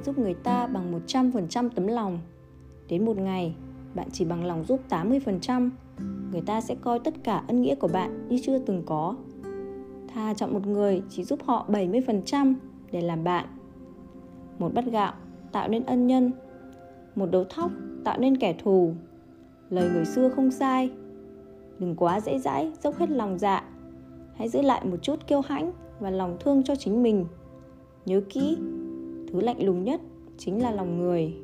bạn giúp người ta bằng 100% tấm lòng. Đến một ngày, bạn chỉ bằng lòng giúp 80%, người ta sẽ coi tất cả ân nghĩa của bạn như chưa từng có. Tha chọn một người chỉ giúp họ 70% để làm bạn. Một bát gạo tạo nên ân nhân, một đấu thóc tạo nên kẻ thù. Lời người xưa không sai. Đừng quá dễ dãi, dốc hết lòng dạ. Hãy giữ lại một chút kiêu hãnh và lòng thương cho chính mình. Nhớ kỹ, thứ lạnh lùng nhất chính là lòng người.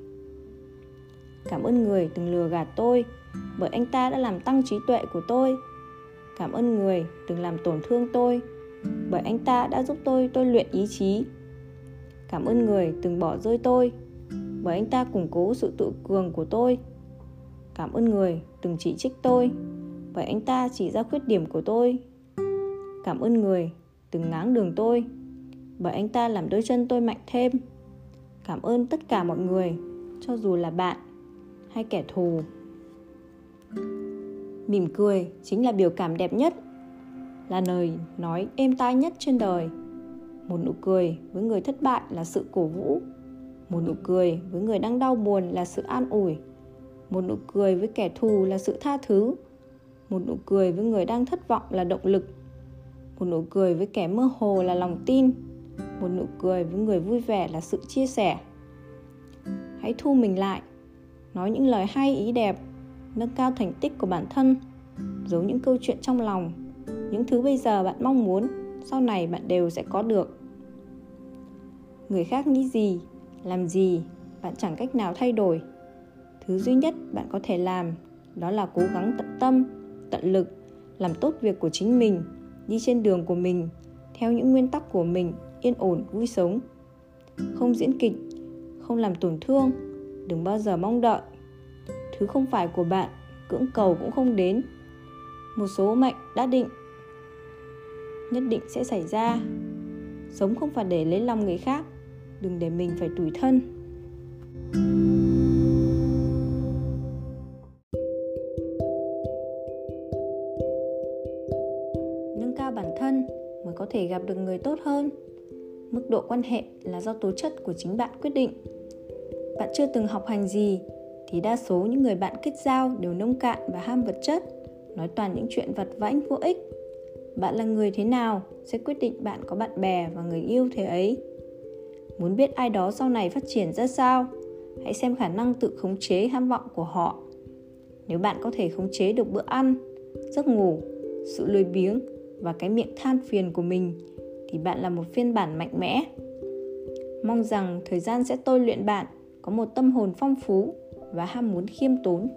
Cảm ơn người từng lừa gạt tôi bởi anh ta đã làm tăng trí tuệ của tôi. Cảm ơn người từng làm tổn thương tôi bởi anh ta đã giúp tôi tôi luyện ý chí. Cảm ơn người từng bỏ rơi tôi bởi anh ta củng cố sự tự cường của tôi. Cảm ơn người từng chỉ trích tôi bởi anh ta chỉ ra khuyết điểm của tôi. Cảm ơn người từng ngáng đường tôi bởi anh ta làm đôi chân tôi mạnh thêm. Cảm ơn tất cả mọi người, cho dù là bạn hay kẻ thù. Mỉm cười chính là biểu cảm đẹp nhất, là lời nói êm tai nhất trên đời. Một nụ cười với người thất bại là sự cổ vũ. Một nụ cười với người đang đau buồn là sự an ủi. Một nụ cười với kẻ thù là sự tha thứ. Một nụ cười với người đang thất vọng là động lực. Một nụ cười với kẻ mơ hồ là lòng tin. Một nụ cười với người vui vẻ là sự chia sẻ. Hãy thu mình lại. Nói những lời hay, ý đẹp, nâng cao thành tích của bản thân, giấu những câu chuyện trong lòng, những thứ bây giờ bạn mong muốn, sau này bạn đều sẽ có được. Người khác nghĩ gì, làm gì, bạn chẳng cách nào thay đổi. Thứ duy nhất bạn có thể làm, đó là cố gắng tận tâm, tận lực, làm tốt việc của chính mình, đi trên đường của mình, theo những nguyên tắc của mình yên ổn, vui sống. Không diễn kịch, không làm tổn thương, đừng bao giờ mong đợi. Thứ không phải của bạn, cưỡng cầu cũng không đến. Một số mệnh đã định, nhất định sẽ xảy ra. Sống không phải để lấy lòng người khác, đừng để mình phải tủi thân. Nâng cao bản thân mới có thể gặp được người tốt hơn mức độ quan hệ là do tố chất của chính bạn quyết định. Bạn chưa từng học hành gì, thì đa số những người bạn kết giao đều nông cạn và ham vật chất, nói toàn những chuyện vặt vãnh vô ích. Bạn là người thế nào sẽ quyết định bạn có bạn bè và người yêu thế ấy. Muốn biết ai đó sau này phát triển ra sao, hãy xem khả năng tự khống chế ham vọng của họ. Nếu bạn có thể khống chế được bữa ăn, giấc ngủ, sự lười biếng và cái miệng than phiền của mình thì bạn là một phiên bản mạnh mẽ. Mong rằng thời gian sẽ tôi luyện bạn, có một tâm hồn phong phú và ham muốn khiêm tốn.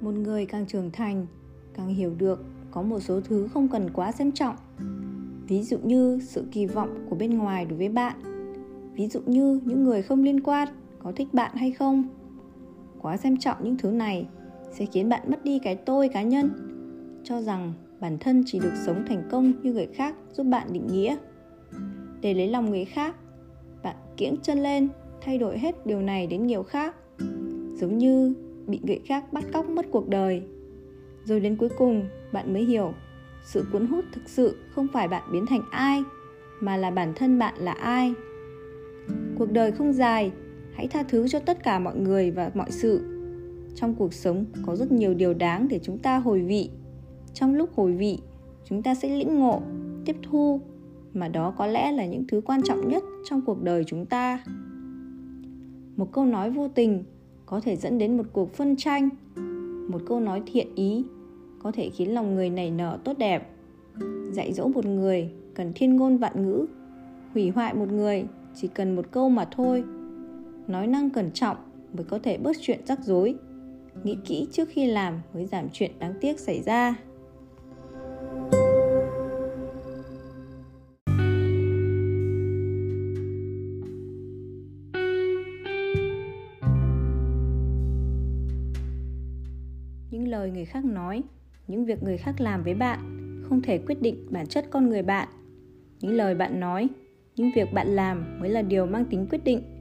Một người càng trưởng thành, càng hiểu được có một số thứ không cần quá xem trọng. Ví dụ như sự kỳ vọng của bên ngoài đối với bạn. Ví dụ như những người không liên quan có thích bạn hay không? Quá xem trọng những thứ này sẽ khiến bạn mất đi cái tôi cá nhân. Cho rằng bản thân chỉ được sống thành công như người khác giúp bạn định nghĩa. Để lấy lòng người khác, bạn kiễng chân lên, thay đổi hết điều này đến nhiều khác. Giống như bị người khác bắt cóc mất cuộc đời. Rồi đến cuối cùng, bạn mới hiểu sự cuốn hút thực sự không phải bạn biến thành ai, mà là bản thân bạn là ai. Cuộc đời không dài hãy tha thứ cho tất cả mọi người và mọi sự. Trong cuộc sống, có rất nhiều điều đáng để chúng ta hồi vị. Trong lúc hồi vị, chúng ta sẽ lĩnh ngộ, tiếp thu, mà đó có lẽ là những thứ quan trọng nhất trong cuộc đời chúng ta. Một câu nói vô tình có thể dẫn đến một cuộc phân tranh. Một câu nói thiện ý có thể khiến lòng người nảy nở tốt đẹp. Dạy dỗ một người cần thiên ngôn vạn ngữ, hủy hoại một người chỉ cần một câu mà thôi nói năng cẩn trọng mới có thể bớt chuyện rắc rối. Nghĩ kỹ trước khi làm mới giảm chuyện đáng tiếc xảy ra. Những lời người khác nói, những việc người khác làm với bạn không thể quyết định bản chất con người bạn. Những lời bạn nói, những việc bạn làm mới là điều mang tính quyết định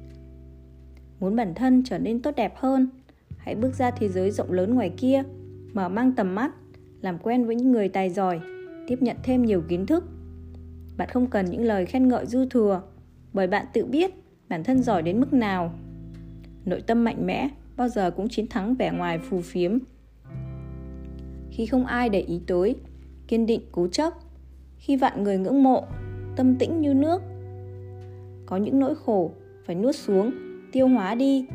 muốn bản thân trở nên tốt đẹp hơn. Hãy bước ra thế giới rộng lớn ngoài kia, mở mang tầm mắt, làm quen với những người tài giỏi, tiếp nhận thêm nhiều kiến thức. Bạn không cần những lời khen ngợi dư thừa, bởi bạn tự biết bản thân giỏi đến mức nào. Nội tâm mạnh mẽ bao giờ cũng chiến thắng vẻ ngoài phù phiếm. Khi không ai để ý tới, kiên định, cố chấp khi vạn người ngưỡng mộ, tâm tĩnh như nước. Có những nỗi khổ phải nuốt xuống tiêu hóa đi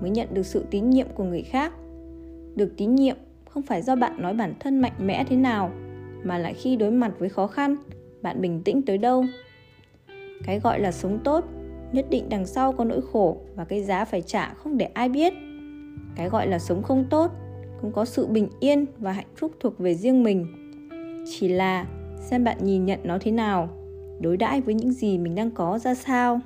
mới nhận được sự tín nhiệm của người khác. Được tín nhiệm không phải do bạn nói bản thân mạnh mẽ thế nào, mà là khi đối mặt với khó khăn, bạn bình tĩnh tới đâu. Cái gọi là sống tốt nhất định đằng sau có nỗi khổ và cái giá phải trả không để ai biết. Cái gọi là sống không tốt cũng có sự bình yên và hạnh phúc thuộc về riêng mình. Chỉ là xem bạn nhìn nhận nó thế nào, đối đãi với những gì mình đang có ra sao.